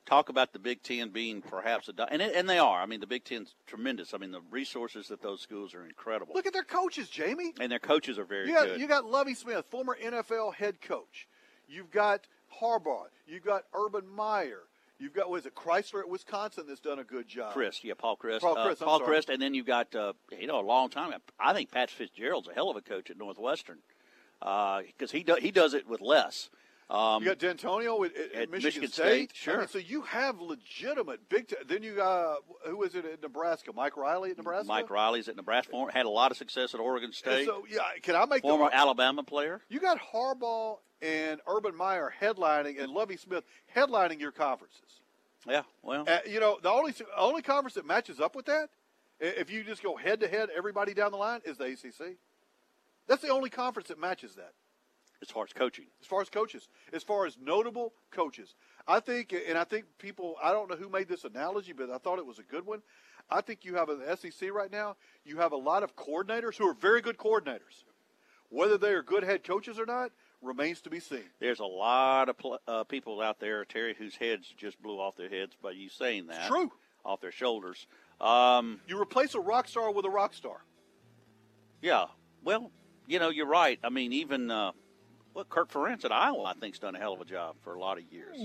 B: talk about the Big Ten being perhaps a and it, and they are. I mean, the Big Ten's tremendous. I mean, the resources that those schools are incredible.
A: Look at their coaches, Jamie.
B: And their coaches are very
A: you got,
B: good.
A: You got Lovie Smith, former NFL head coach. You've got Harbaugh. You've got Urban Meyer. You've got was it Chrysler at Wisconsin that's done a good job.
B: Chris, yeah, Paul Chryst,
A: Paul
B: uh,
A: Chris, I'm
B: Paul
A: sorry.
B: Chris, and then you've got uh, you know a long time. I think Pat Fitzgerald's a hell of a coach at Northwestern because he do, he does it with less. Um,
A: you got D'Antonio at, at,
B: at
A: Michigan,
B: Michigan
A: State.
B: State,
A: I
B: sure.
A: mean, so you have legitimate big. T- then you got who was it at Nebraska? Mike Riley at Nebraska.
B: Mike Riley's at Nebraska. Former- Had a lot of success at Oregon
A: And
B: State.
A: So yeah, can I make
B: former
A: the,
B: Alabama player.
A: You got Harbaugh and Urban Meyer headlining, and Lovie Smith headlining your conferences.
B: Yeah, well,
A: Uh, you know, the only only conference that matches up with that, if you just go head to head, everybody down the line, is the ACC. That's the only conference that matches that.
B: As far as coaching.
A: As far as coaches, as far as notable coaches, I think, and I think people, I don't know who made this analogy, but I thought it was a good one. I think you have an SEC right now. You have a lot of coordinators who are very good coordinators. Whether they are good head coaches or not remains to be seen.
B: There's a lot of pl- uh, people out there, Terry, whose heads just blew off their heads by you saying that.
A: true.
B: Off their shoulders. Um,
A: You replace a rock star with a rock star.
B: yeah. Well, you know, you're right. I mean, even uh, well, Kirk Ferentz at Iowa, I think, has done a hell of a job for a lot of years.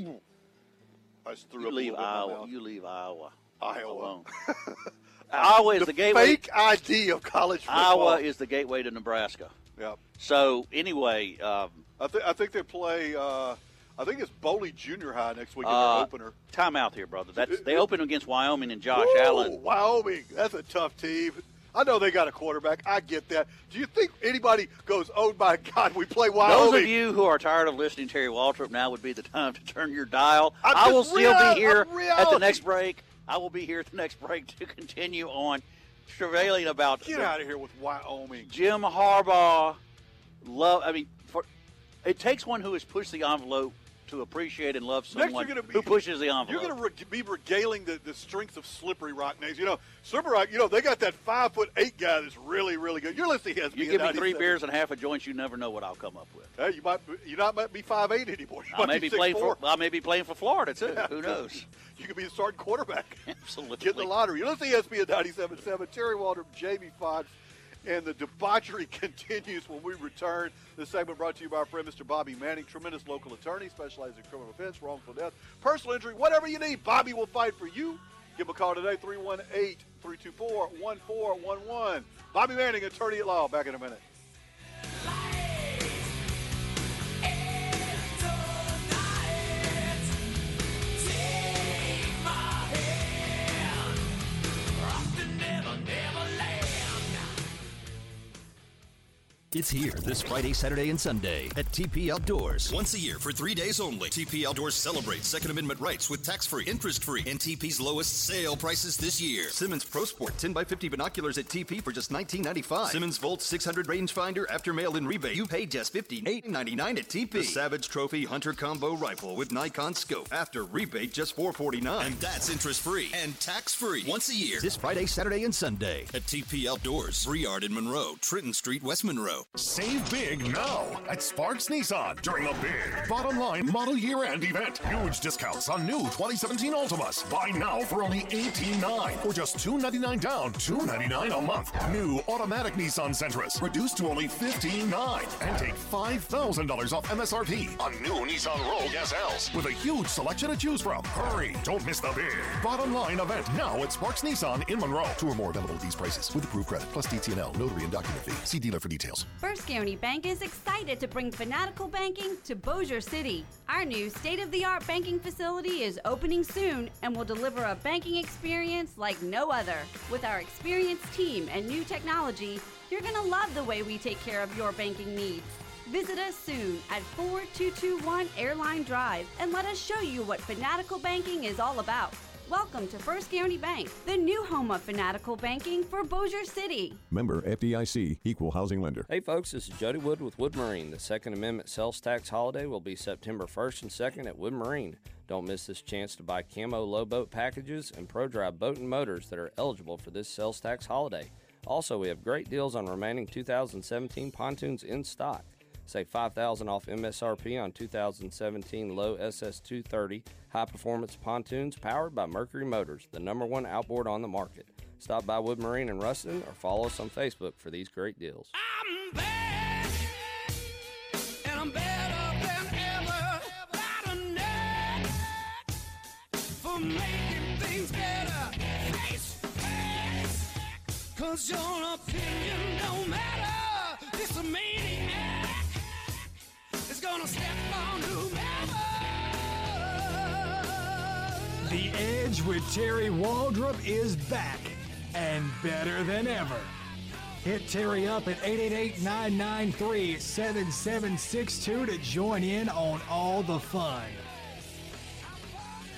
A: I just threw
B: You
A: up
B: leave
A: little bit in my
B: Iowa. You leave Iowa.
A: Iowa.
B: alone. Iowa is the,
A: the
B: gateway.
A: fake ID of college football.
B: Iowa is the gateway to Nebraska.
A: Yep.
B: So anyway, um,
A: I think I think they play. Uh, I think it's Bowley Junior High next week in
B: uh,
A: their opener.
B: time out here, brother. That's they open against Wyoming and Josh Allen.
A: Wyoming. That's a tough team. I know they got a quarterback. I get that. Do you think anybody goes, "Oh my God, we play Wyoming"?
B: Those of you who are tired of listening to Terry Waldrop, now would be the time to turn your dial.
A: I'm
B: I will still be here at the next break. I will be here at the next break to continue on travailing about
A: Get out of here with Wyoming.
B: Jim Harbaugh. Love. I mean, for, it takes one who has pushed the envelope to appreciate and love someone
A: be,
B: who pushes the envelope.
A: You're going to re- be regaling the, the strengths of Slippery Rock names. You know, Slippery Rock. You know, they got that five foot eight guy that's really, really good. You're listening to ESPN
B: you give me three beers and half a joint, you never know what I'll come up with.
A: Hey, you might you not might be five eight anymore. You
B: I
A: might
B: may
A: be
B: be playing
A: 6'4".
B: for. I may be playing for Florida too.
A: Yeah.
B: Who knows?
A: You could be a starting quarterback.
B: Absolutely.
A: Get the lottery. You're listening to ESPN 97.7. Terry Waldrop, Jamie Fox, and the debauchery continues when we return. This segment brought to you by our friend Mr. Bobby Manning, tremendous local attorney, specializing in criminal offense, wrongful death, personal injury, whatever you need. Bobby will fight for you. Give him a call today, 318 324 1411. Bobby Manning, attorney at law. Back in a minute.
L: It's here this Friday, Saturday, and Sunday at TP Outdoors.
M: Once a year for three days only, TP Outdoors celebrates Second Amendment rights with tax-free, interest-free, and TP's lowest sale prices this year.
L: Simmons Pro Sport 10x50 binoculars at TP for just $19.95. Simmons Volt 600 rangefinder after mail-in rebate. You pay just $58.99 at TP. The Savage Trophy Hunter Combo Rifle with Nikon scope after rebate just 449.
M: And that's interest-free and tax-free once a year.
L: This Friday, Saturday, and Sunday.
M: At TP Outdoors, Briard in Monroe, Trenton Street, West Monroe.
C: Save big now at Sparks Nissan during a big bottom line model year end event. Huge discounts on new 2017 Altimas. Buy now for only $18.9 or just 299 down, 299 a month. New automatic Nissan Sentras reduced to only $15.9 and take $5,000 off MSRP on new Nissan Rogue SLs with a huge selection to choose from. Hurry! Don't miss the big bottom line event now at Sparks Nissan in Monroe. Two or more available at these prices with approved credit plus DTNL, notary and document fee. See dealer for details.
N: First County Bank is excited to bring fanatical banking to Bossier City. Our new state of the art banking facility is opening soon and will deliver a banking experience like no other. With our experienced team and new technology, you're going to love the way we take care of your banking needs. Visit us soon at 4221 Airline Drive and let us show you what fanatical banking is all about. Welcome to First County Bank, the new home of fanatical banking for Bossier City.
O: Member FDIC, Equal Housing Lender.
P: Hey folks, this is Jody Wood with Wood Marine. The Second Amendment sales tax holiday will be September 1st and 2nd at Wood Marine. Don't miss this chance to buy camo low boat packages and pro drive boat and motors that are eligible for this sales tax holiday. Also, we have great deals on remaining 2017 pontoons in stock. Save 5000 off MSRP on 2017 Lowe SS230 high performance pontoons powered by Mercury Motors, the number one outboard on the market. Stop by Wood Marine in Ruston or follow us on Facebook for these great deals.
Q: And. Cause your opinion don't matter. This a is gonna step on whomever.
K: The Edge with Terry Waldrop is back and better than ever. Hit Terry up at 888-993-7762 to join in on all the fun.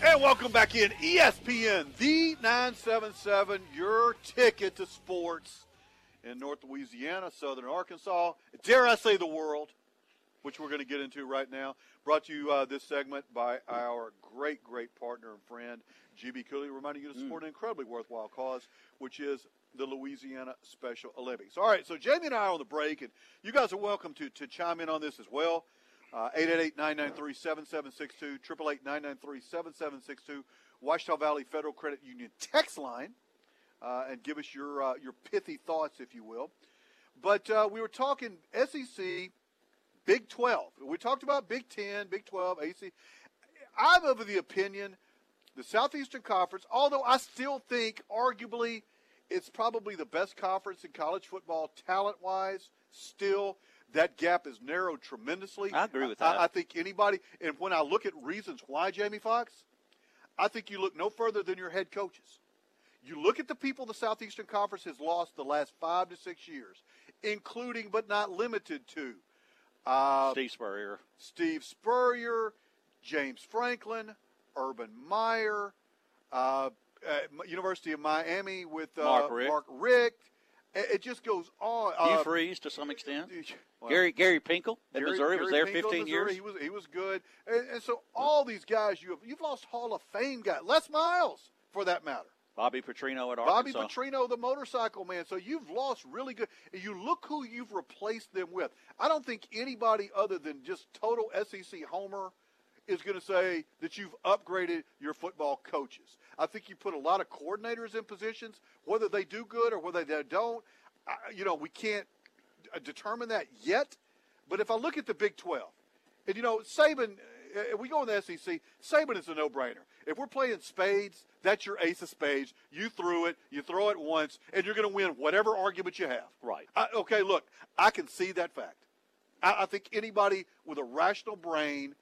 A: And welcome back in ESPN, the 977, your ticket to sports in North Louisiana, Southern Arkansas, dare I say the world, which we're going to get into right now. Brought to you uh, this segment by our great, great partner and friend, GB Cooley, reminding you to support an incredibly worthwhile cause, which is the Louisiana Special Olympics. All right, so Jamie and I are on the break, and you guys are welcome to, to chime in on this as well. Uh, 888-993-7762, 888-993-7762, Ouachita Valley Federal Credit Union text line, uh, and give us your uh, your pithy thoughts, if you will. But uh, we were talking SEC, Big 12. We talked about Big 10, Big 12, AC. I'm of the opinion the Southeastern Conference, although I still think arguably it's probably the best conference in college football talent wise, still that gap is narrowed tremendously.
B: I agree with that.
A: I, think anybody, and when I look at reasons why, Jamie Fox, I think you look no further than your head coaches. You look at the people the Southeastern Conference has lost the last five to six years, including but not limited to uh,
B: Steve Spurrier.
A: Steve Spurrier, James Franklin, Urban Meyer, uh, uh, University of Miami with uh,
B: Mark Richt.
A: Mark. It, it just goes on.
B: Hugh
A: Uh,
B: Freeze to some extent.
A: well,
B: Gary Gary Pinkel at
A: Gary-
B: Missouri was there
A: Pinkel
B: 15
A: Missouri,
B: years.
A: He was he was good, and, and so all these guys you have you've lost Hall of Fame guys. Les Miles, for that matter.
B: Bobby Petrino at Arkansas. Bobby.
A: Petrino, the motorcycle man. So you've lost really good. and You look who you've replaced them with. I don't think anybody other than just total SEC homer is going to say that you've upgraded your football coaches. I think you put a lot of coordinators in positions, whether they do good or whether they don't. You know, we can't uh, determine that yet. But if I look at the Big 12, and you know, Saban, Uh, if we go in the SEC, Saban is a no-brainer. If we're playing spades, that's your ace of spades. You threw it, you throw it once, and you're going to win whatever argument you have.
B: Right.
A: I, okay, look, I can see that fact. I, I think anybody with a rational brain,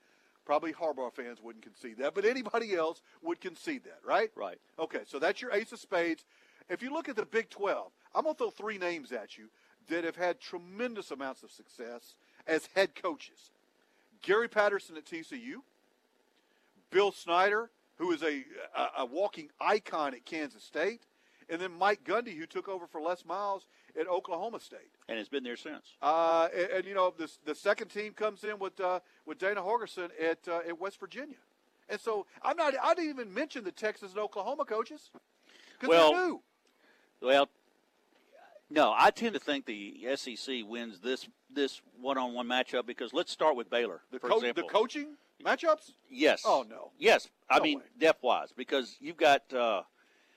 A: probably Harbaugh fans wouldn't concede that, but anybody else would concede that, right?
B: Right.
A: Okay, so that's your ace of spades. If you look at the Big 12, I'm going to throw three names at you that have had tremendous amounts of success as head coaches. Gary Patterson at TCU, Bill Snyder, who is a, a, a walking icon at Kansas State, and then Mike Gundy, who took over for Les Miles at Oklahoma State.
B: and has been there since.
A: Uh, and, and, you know, the, the second team comes in with uh, with Dana Holgorsen at uh, at West Virginia, and so I'm not. I didn't even mention the Texas and Oklahoma coaches because
B: Well,
A: they're new.
B: Well, no, I tend to think the SEC wins this this one-on-one matchup because let's start with Baylor,
A: The,
B: for
A: co-
B: example.
A: the coaching matchups.
B: Yes.
A: Oh no.
B: Yes, I
A: No
B: mean
A: way.
B: depth wise because you've got uh,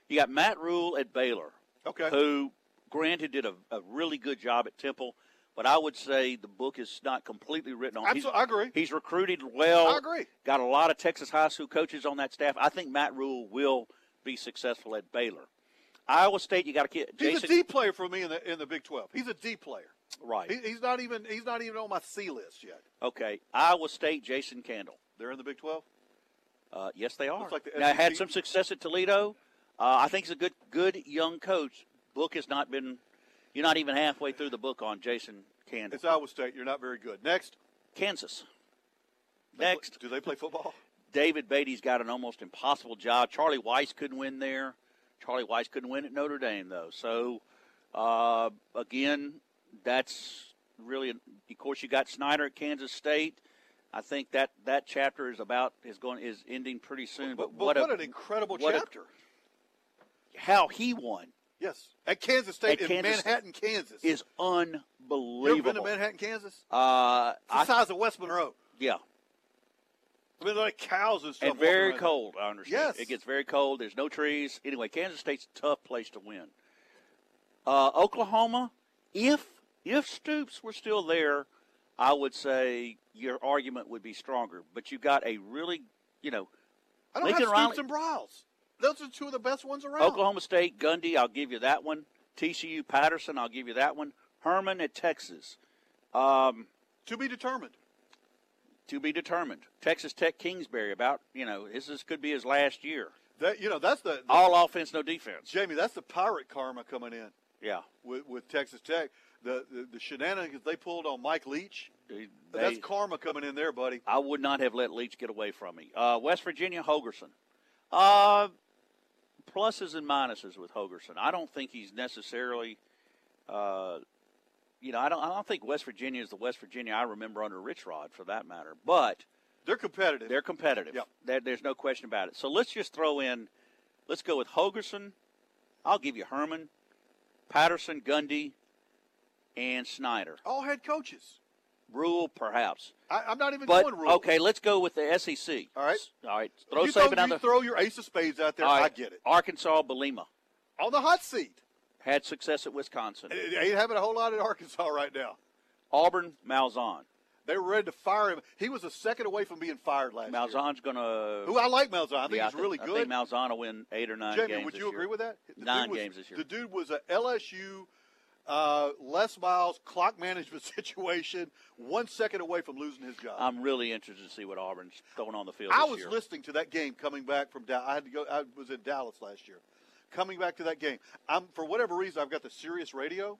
B: you got Matt Rhule at Baylor,
A: Okay.
B: who granted did a, a really good job at Temple, but I would say the book is not completely written on. he's-
A: Absolutely, I agree.
B: He's recruited well.
A: I agree.
B: Got a lot of Texas high school coaches on that staff. I think Matt Rhule will be successful at Baylor. Iowa State, you got to get
A: He's a D player for me in the in the Big 12. He's a D player.
B: Right.
A: He, he's not even he's not even on my C list yet.
B: Okay, Iowa State, Jason Candle.
A: They're in the Big 12.
B: Uh, yes, they are.
A: Like the
B: now had some success at Toledo. Uh, I think he's a good, good young coach. Book has not been. You're not even halfway through the book on Jason Candle.
A: It's Iowa State. You're not very good. Next.
B: Kansas.
A: They play-
B: Next,
A: do they play football?
B: David Beaty's got an almost impossible job. Charlie Weis couldn't win there. Charlie Weis couldn't win at Notre Dame though. So uh, again, that's really. Of course, you got Snyder at Kansas State. I think that that chapter is about is going is ending pretty soon. But,
A: But
B: what,
A: what,
B: a,
A: an incredible
B: what a-
A: chapter.
B: how he won
A: yes, at Kansas State
B: At
A: in
B: Kansas-
A: Manhattan, Kansas.
B: is
A: you ever
B: unbelievable.
A: been to Manhattan, Kansas?
B: Uh,
A: It's the
B: I,
A: size of West Monroe.
B: yeah,
A: I mean, like cows and stuff.
B: and very cold. I understand.
A: Yes.
B: It gets very cold. There's no trees. Anyway, Kansas State's a tough place to win. Uh, Oklahoma, if if Stoops were still there, I would say your argument would be stronger. But you've got a really, you know,
A: I don't
B: Lincoln
A: have
B: Riley-
A: Stoops and Briles. Those are two of the best ones around.
B: Oklahoma State, Gundy, I'll give you that one. TCU Patterson, I'll give you that one. Herman at Texas. Um,
A: To be determined.
B: To be determined. Texas Tech Kingsbury, about, you know, this is, could be his last year.
A: That you know, that's the, the
B: All offense, no defense.
A: Jamie. That's the pirate karma coming in
B: Yeah.
A: with, with Texas Tech. The, the the shenanigans they pulled on Mike Leach.
B: They-
A: that's karma coming in there, buddy.
B: I would not have let Leach get away from me. Uh, West Virginia, Holgorsen. Uh, pluses and minuses with Holgorsen. I don't think he's necessarily, uh, you know, I don't. I don't think West Virginia is the West Virginia I remember under Rich Rod, for that matter. But
A: They're competitive.
B: they're competitive.
A: Yep.
B: There- there's no question about it. So let's just throw in. Let's go with Holgorsen. I'll give you Herman, Patterson, Gundy, and Snyder.
A: all head coaches.
B: Rhule, perhaps.
A: I, I'm not even
B: But
A: going rule.
B: okay, let's go with the SEC.
A: All right.
B: All right. Throw
A: you
B: Saban
A: throw,
B: on
A: you
B: the
A: throw your ace of spades out there.
B: Right.
A: I get it.
B: Arkansas, Bielema
A: On the hot seat.
B: Had success at Wisconsin.
A: It ain't having a whole lot at Arkansas right now.
B: Auburn, Malzahn.
A: They were ready to fire him. He was a second away from being fired last year.
B: Malzahn's going to.
A: Who I like Malzahn. I think
B: yeah,
A: he's really good.
B: I think Malzahn will win eight or nine
A: Jamie,
B: games.
A: would you
B: year.
A: agree with that? The
B: Nine
A: was-
B: games this year.
A: The dude was a LSU uh, Les Miles clock management situation, one second away from losing his job.
B: I'm really interested to see what Auburn's throwing on the field
A: I was
B: year.
A: listening to that game coming back from Dallas. I had to go. I was in Dallas last year coming back to that game. I'm for whatever reason I've got the Sirius radio,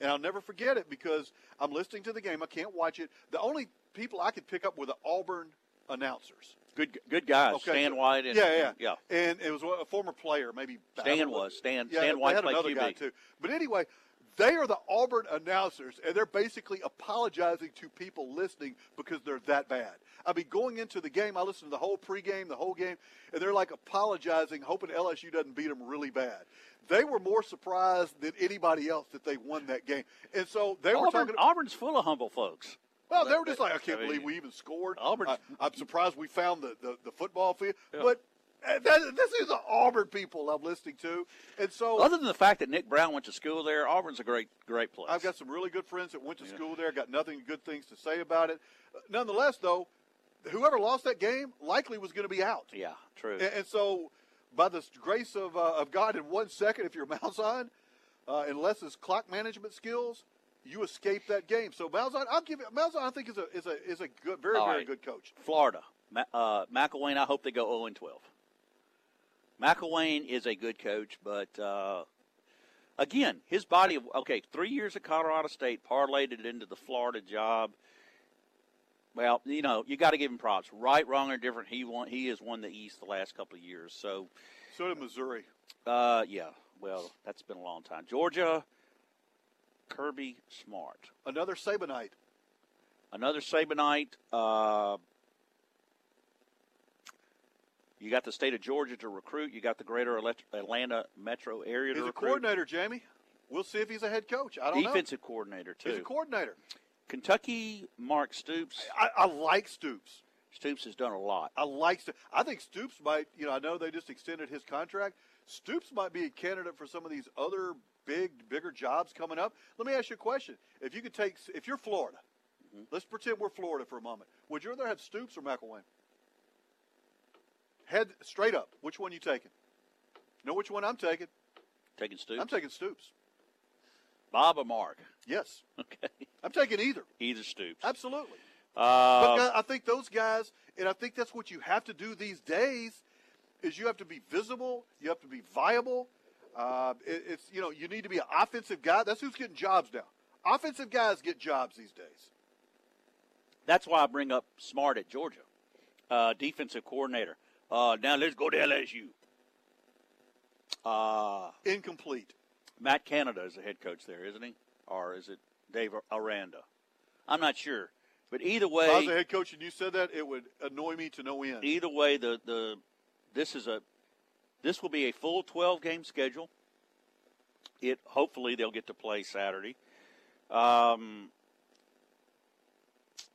A: and I'll never forget it because I'm listening to the game. I can't watch it. The only people I could pick up were the Auburn announcers.
B: Good, good guys.
A: Okay,
B: Stan White. And,
A: yeah, yeah,
B: yeah.
A: And it was a former player, maybe
B: Stan was. Stan-
A: Yeah,
B: Stan White
A: had
B: played
A: another
B: QB.
A: guy too. But anyway, they are the Auburn announcers, and they're basically apologizing to people listening because they're that bad. I mean, going into the game, I listened to the whole pregame, the whole game, and they're like apologizing, hoping LSU doesn't beat them really bad. They were more surprised than anybody else that they won that game, and so they were
B: Auburn,
A: talking.
B: Auburn's full of humble folks.
A: Well, they were just like, I can't
B: I mean,
A: believe we even scored.
B: Auburn's-
A: I, I'm surprised we found the, the, the football field.
B: Yeah.
A: But that, this is the Auburn people I'm listening to. And so
B: Other than the fact that Nick Brown went to school there, Auburn's a great, great place.
A: I've got some really good friends that went to
B: Yeah.
A: school there, got nothing good things to say about it. Uh, Nonetheless, though, whoever lost that game likely was going to be out.
B: Yeah, true.
A: And, and so, by the grace of, uh, of God, in one second, if you're Malzahn, uh, unless his clock management skills, you escape that game. So Malzahn, I'll give it. Malzahn, I think is a is a is a good, very
B: All
A: very
B: right.
A: good coach.
B: Florida, Ma- uh, McElwain. I hope they go 0 and 12. McElwain is a good coach, but uh, again, his body of okay, three years at Colorado State parlayed it into the Florida job. Well, you know, you got to give him props. Right, wrong, or different, he won. He has won the East the last couple of years. So,
A: So did Missouri.
B: uh, yeah. Well, that's been a long time. Georgia, Kirby Smart,
A: Another Sabanite.
B: another Sabanite. Uh, you got the state of Georgia to recruit. You got the greater Atlanta metro area to
A: He's
B: to
A: a coordinator, Jamie. We'll see if he's a head coach. I don't know.
B: Defensive coordinator too.
A: He's a coordinator.
B: Kentucky, Mark Stoops.
A: I, I like Stoops.
B: Stoops has done a lot.
A: I like. Sto- I think Stoops might. You know, I know they just extended his contract. Stoops might be a candidate for some of these other big, bigger jobs coming up. Let me ask you a question: If you could take, if you're Florida,
B: Mm-hmm.
A: let's pretend we're Florida for a moment. Would you rather have Stoops or McElwain? Head straight up. Which one you taking? Know which one I'm taking?
B: Taking Stoops.
A: I'm taking Stoops.
B: Bob or Mark?
A: Yes,
B: Okay.
A: I'm taking either.
B: Either Stoops.
A: Absolutely.
B: Uh,
A: but I think those guys, and I think that's what you have to do these days, is you have to be visible, you have to be viable. Uh, it, it's you know you need to be an offensive guy. That's who's getting jobs now. Offensive guys get jobs these days.
B: That's why I bring up Smart at Georgia, uh, defensive coordinator. Uh, now let's go to LSU. Uh,
A: Incomplete.
B: Matt Canada is the head coach there, isn't he? Or is it Dave Aranda? I'm not sure. But either
A: If I was a head coach and you said that, it would annoy me to no end.
B: either way, the, the this is a this will be a full 12 game schedule. It hopefully they'll get to play Saturday. Um,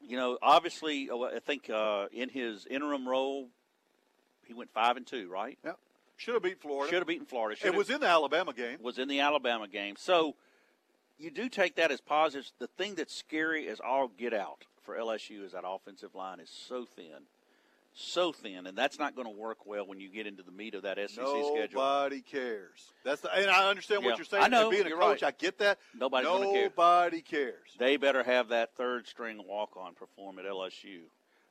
B: you know, obviously, I think uh, in his interim role, he went five and two, right?
A: Yeah, should have beat Florida.
B: Should have beaten Florida.
A: It
B: Should
A: was in the Alabama game.
B: was in the Alabama game. So you do take that as positives. The thing that's scary is all get out for LSU is that offensive line is so thin, so thin, and that's not going to work well when you get into the meat of that SEC schedule.
A: Nobody cares. That's the, and I understand
B: Yeah,
A: what you're saying.
B: I know,
A: and being a coach,
B: right.
A: I get that.
B: Nobody's gonna care.
A: Nobody cares.
B: They better have that third string walk on perform at LSU.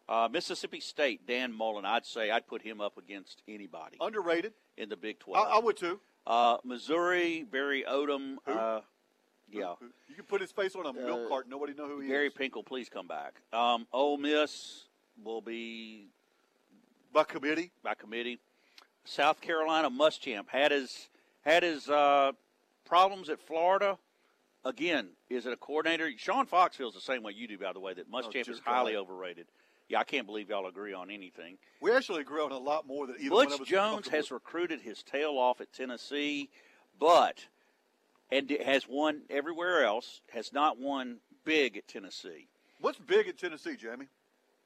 B: Uh, Mississippi State, Dan Mullen, I'd say I'd put him up against anybody
A: Underrated.
B: in the Big 12.
A: I would too.
B: uh, Missouri, Barry Odom. Uh, yeah.
A: You can put his face on a milk
B: Uh,
A: carton. Nobody know who he
B: Gary
A: is.
B: Gary Pinkel, please come back. Um, Ole Miss will be
A: by committee.
B: By committee. South Carolina Muschamp had his had his uh, problems at Florida. Again, is it a coordinator? Sean Fox feels the same way you do, by the way. That Muschamp
A: dear
B: is highly
A: God.
B: overrated. Yeah, I can't believe y'all agree on anything.
A: We actually agree on a lot more than either one of
B: Butch
A: us.
B: Jones has recruited his tail off at Tennessee, but and has won everywhere else. Has not won big at Tennessee.
A: What's big at Tennessee, Jamie?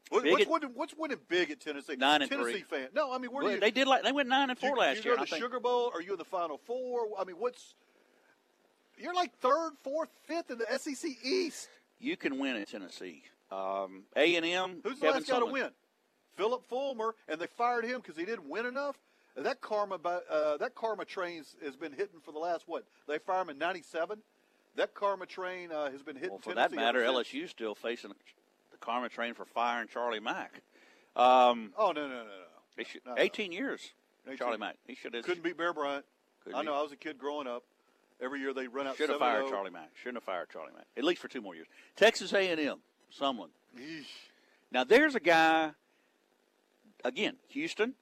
A: What, what's,
B: at-
A: winning, what's winning big at Tennessee?
B: Nine and
A: Tennessee
B: three.
A: fan. No, I mean, where
B: Well,
A: you?
B: they did like they went nine and
A: do you-
B: four last
A: you
B: year.
A: go to the. Sugar Bowl? Are you in the Final Four? I mean, what's? You're like third, fourth, fifth in the SEC East.
B: You can win at Tennessee. Um, A and M.
A: Who's the last guy to win? Philip Fulmer, and they fired him because he didn't win enough. And that karma, uh, that karma train has been hitting for the last what? They fired him in '97. That karma train uh, has been hitting.
B: Well, for
A: Tennessee
B: that matter. LSU still facing the karma train for firing Charlie Mack. Um,
A: Oh no no no no!
B: should,
A: No, no.
B: 18 years.
A: 18.
B: Charlie Mack. He should have.
A: Couldn't beat Bear Bryant.
B: Could
A: I
B: be.
A: know. I was a kid growing up. Every year they run out.
B: Should have fired Charlie Mack. Shouldn't have fired Charlie Mack. At least for two more years. Texas A&M, Now there's a guy. Again, Houston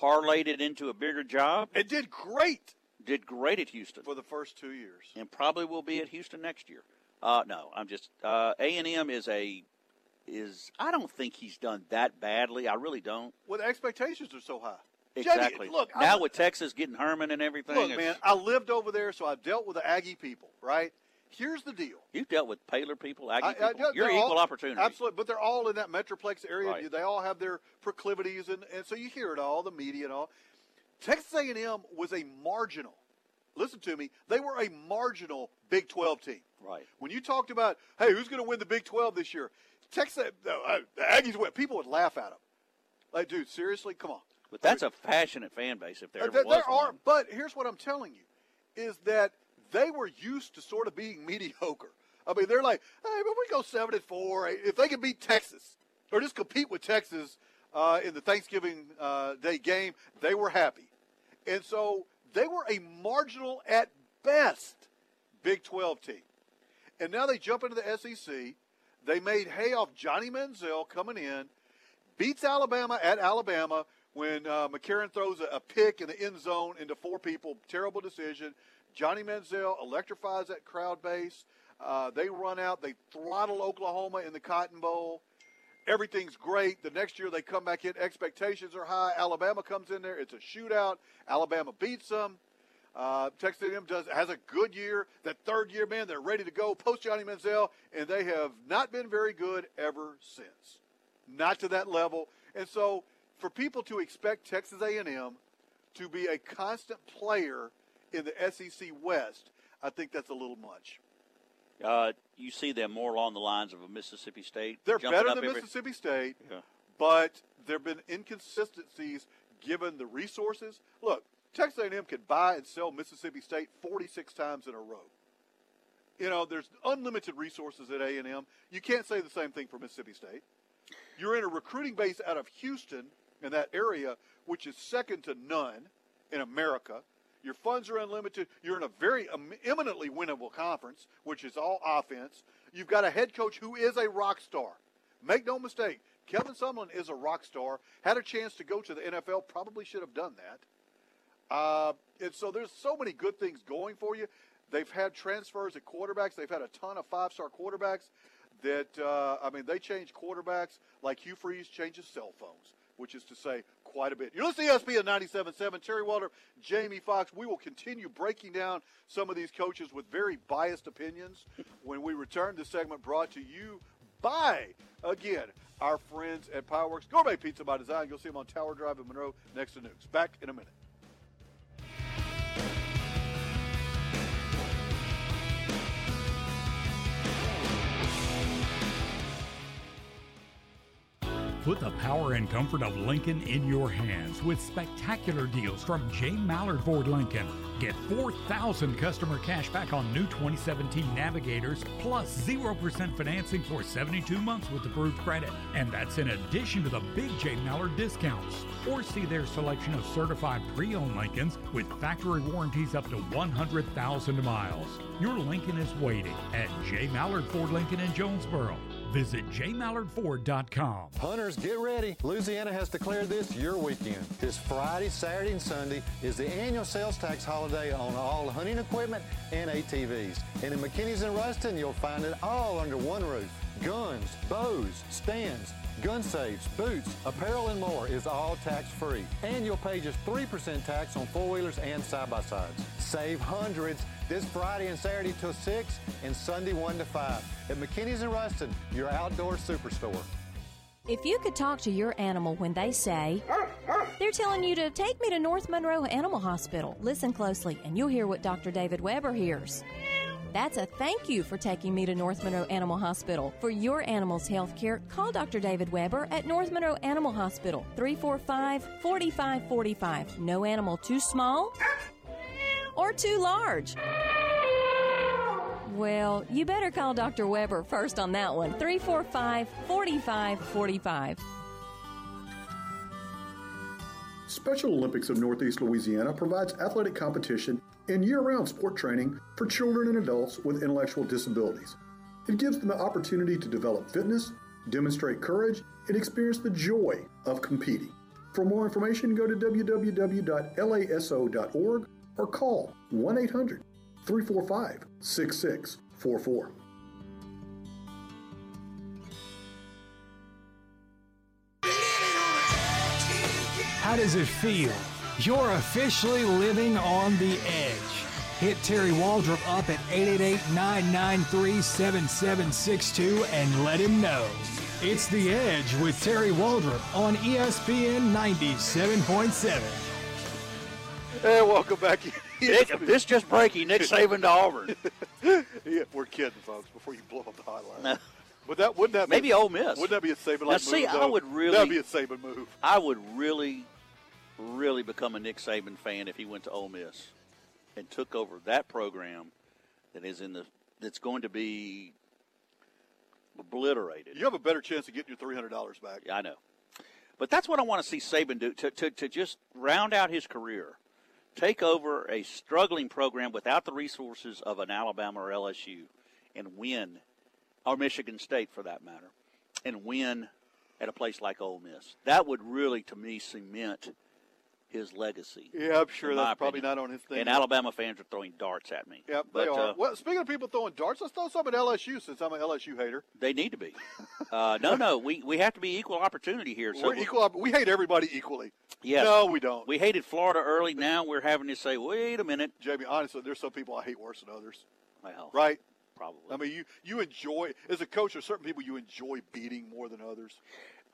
B: parlayed it into a bigger job.
A: It did great.
B: Did great at Houston
A: for the first two years,
B: and probably will be at Houston next year. Uh, no, I'm just uh, A&M is a is. I don't think he's done that badly. I really don't.
A: Well, the expectations are so high.
B: Exactly.
A: Jamie, look,
B: now
A: I,
B: with Texas getting Herman and everything.
A: look, man. I lived over there, so I've dealt with the Aggie people. Right? Here's the deal.
B: You've dealt with Paler people, Aggie
A: I- I-
B: people.
A: they're
B: You're
A: all-
B: equal opportunity.
A: Absolutely, but they're all in that metroplex area.
B: Right.
A: They all have their proclivities, and, and so you hear it all, the media and all. Texas A&M was a marginal. Listen to me. They were a marginal Big 12 team.
B: Right.
A: When you talked about, hey, who's going to win the Big 12 this year? Texas, uh, uh, the Aggies win. People would laugh at them. Like, dude, seriously, come on.
B: But that's a passionate fan base if there
A: Uh,
B: ever
A: there,
B: was
A: there
B: one.
A: are, but here's what I'm telling you, is that they were used to sort of being mediocre. I mean, they're like, hey, but we go seven and four. If they can beat Texas or just compete with Texas uh, in the Thanksgiving uh, Day game, they were happy. And so they were a marginal at best Big 12 team. And now they jump into the SEC. They made hay off Johnny Manziel coming in, beats Alabama at Alabama when uh, McCarron throws a, a pick in the end zone into four people. Terrible decision. Johnny Manziel electrifies that crowd base. Uh, they run out. They throttle Oklahoma in the Cotton Bowl. Everything's great. The next year they come back in. Expectations are high. Alabama comes in there. It's a shootout. Alabama beats them. Uh, Texas A&M does has a good year. That third year, man, they're ready to go. Post Johnny Manziel, and they have not been very good ever since. Not to that level. And so, for people to expect Texas A&M to be a constant player in the SEC West, I think that's a little much.
B: Uh, you see them more along the lines of a Mississippi State.
A: They're better than
B: every-
A: Mississippi State,
B: Yeah.
A: but there have been inconsistencies given the resources. Look, Texas A&M can buy and sell Mississippi State 46 times in a row. You know, there's unlimited resources at A&M. You can't say the same thing for Mississippi State. You're in a recruiting base out of Houston in that area, which is second to none in America. Your funds are unlimited. You're in a very em- eminently winnable conference, which is all offense. You've got a head coach who is a rock star. Make no mistake, Kevin Sumlin is a rock star. Had a chance to go to the NFL, probably should have done that. Uh, and so there's so many good things going for you. They've had transfers at quarterbacks. They've had a ton of five-star quarterbacks. That uh, I mean, they change quarterbacks like Hugh Freeze changes cell phones, which is to say, quite a bit. You're listening to ESPN 97.7. Terry Waldrop, Jamie Fox. We will continue breaking down some of these coaches with very biased opinions when we return. This segment brought to you by again our friends at Powerworks Gourmet Pizza by Design. You'll see them on Tower Drive in Monroe next to Nukes. Back in a minute.
R: Put the power and comfort of Lincoln in your hands with spectacular deals from J. Mallard Ford Lincoln. Get 4,000 customer cash back on new 2017 Navigators plus 0% financing for 72 months with approved credit. And that's in addition to the big J. Mallard discounts. Or see their selection of certified pre owned Lincolns with factory warranties up to 100,000 miles. Your Lincoln is waiting at J. Mallard Ford Lincoln in Jonesboro. Visit jmallardford.com.
S: Hunters, get ready. Louisiana has declared this your weekend. This Friday, Saturday, and Sunday is the annual sales tax holiday on all hunting equipment and ATVs. And in McKinney's and Ruston, you'll find it all under one roof. Guns, bows, stands, gun safes, boots, apparel, and more is all tax-free. And you'll pay just 3% tax on four-wheelers and side-by-sides. Save hundreds this Friday and Saturday till 6 and Sunday 1 to 5 at McKinney's and Ruston, your outdoor superstore.
T: If you could talk to your animal when they say, they're telling you to take me to North Monroe Animal Hospital, listen closely and you'll hear what Dr. David Weber hears. That's a thank you for taking me to North Monroe Animal Hospital. For your animal's health care, call Dr. David Weber at North Monroe Animal Hospital, 345 4545. No animal too small or too large. Well, you better call Dr. Weber first on that one. 345 4545.
E: Special Olympics of Northeast Louisiana provides athletic competition and year round sport training for children and adults with intellectual disabilities. It gives them the opportunity to develop fitness, demonstrate courage, and experience the joy of competing. For more information, go to www.laso.org or call 1 800 345 6644.
K: How does it feel? You're officially living on the edge. Hit Terry Waldrop up at 888-993-7762 and let him know. It's The Edge with Terry Waldrop on ESPN 97.7.
A: Hey, welcome back.
B: Nick, this just breaking. Nick Saban to Auburn.
A: yeah, we're kidding, folks. Before you blow up the highlight. But that wouldn't that
B: Maybe
A: be,
B: Ole Miss.
A: Wouldn't that be a Saban
B: Now, see,
A: move?
B: I would really-
A: That'd be a Saban move.
B: I would really, really become a Nick Saban fan if he went to Ole Miss and took over that program that is in the that's going to be obliterated.
A: You have a better chance of getting your three hundred dollars back.
B: Yeah, I know. But that's what I want to see Saban do to, to, to just round out his career. Take over a struggling program without the resources of an Alabama or LSU and win, or Michigan State for that matter, and win at a place like Ole Miss. That would really, to me, cement his legacy.
A: Yeah, I'm sure that's probably
B: opinion.
A: not on his thing.
B: And Alabama fans are throwing darts at me.
A: Yep,
B: but,
A: they are.
B: uh,
A: well, speaking of people throwing darts, let's throw some at LSU since I'm an LSU hater.
B: They need to be. Uh, no, no, we, we have to be equal opportunity here. So
A: We're equal. We hate everybody equally.
B: Yes.
A: No, we don't.
B: We hated Florida early. Now we're having to say, wait a minute.
A: Jamie, honestly, there's some people I hate worse than others.
B: Well,
A: Right?
B: Probably.
A: I mean, you you enjoy as a coach. There's certain people you enjoy beating more than others.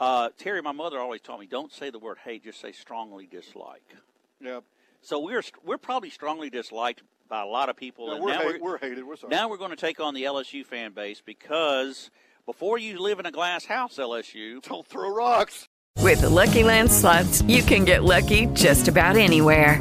B: Uh, Terry, my mother always taught me, don't say the word hate, just say strongly dislike.
A: Yeah.
B: So we're we're probably strongly disliked by a lot of people.
A: Yeah,
B: and
A: we're,
B: now
A: hate, we're hated. We're sorry.
B: Now we're going to take on the LSU fan base because before you live in a glass house, LSU,
A: don't throw rocks.
U: With the Lucky Land slots, you can get lucky just about anywhere.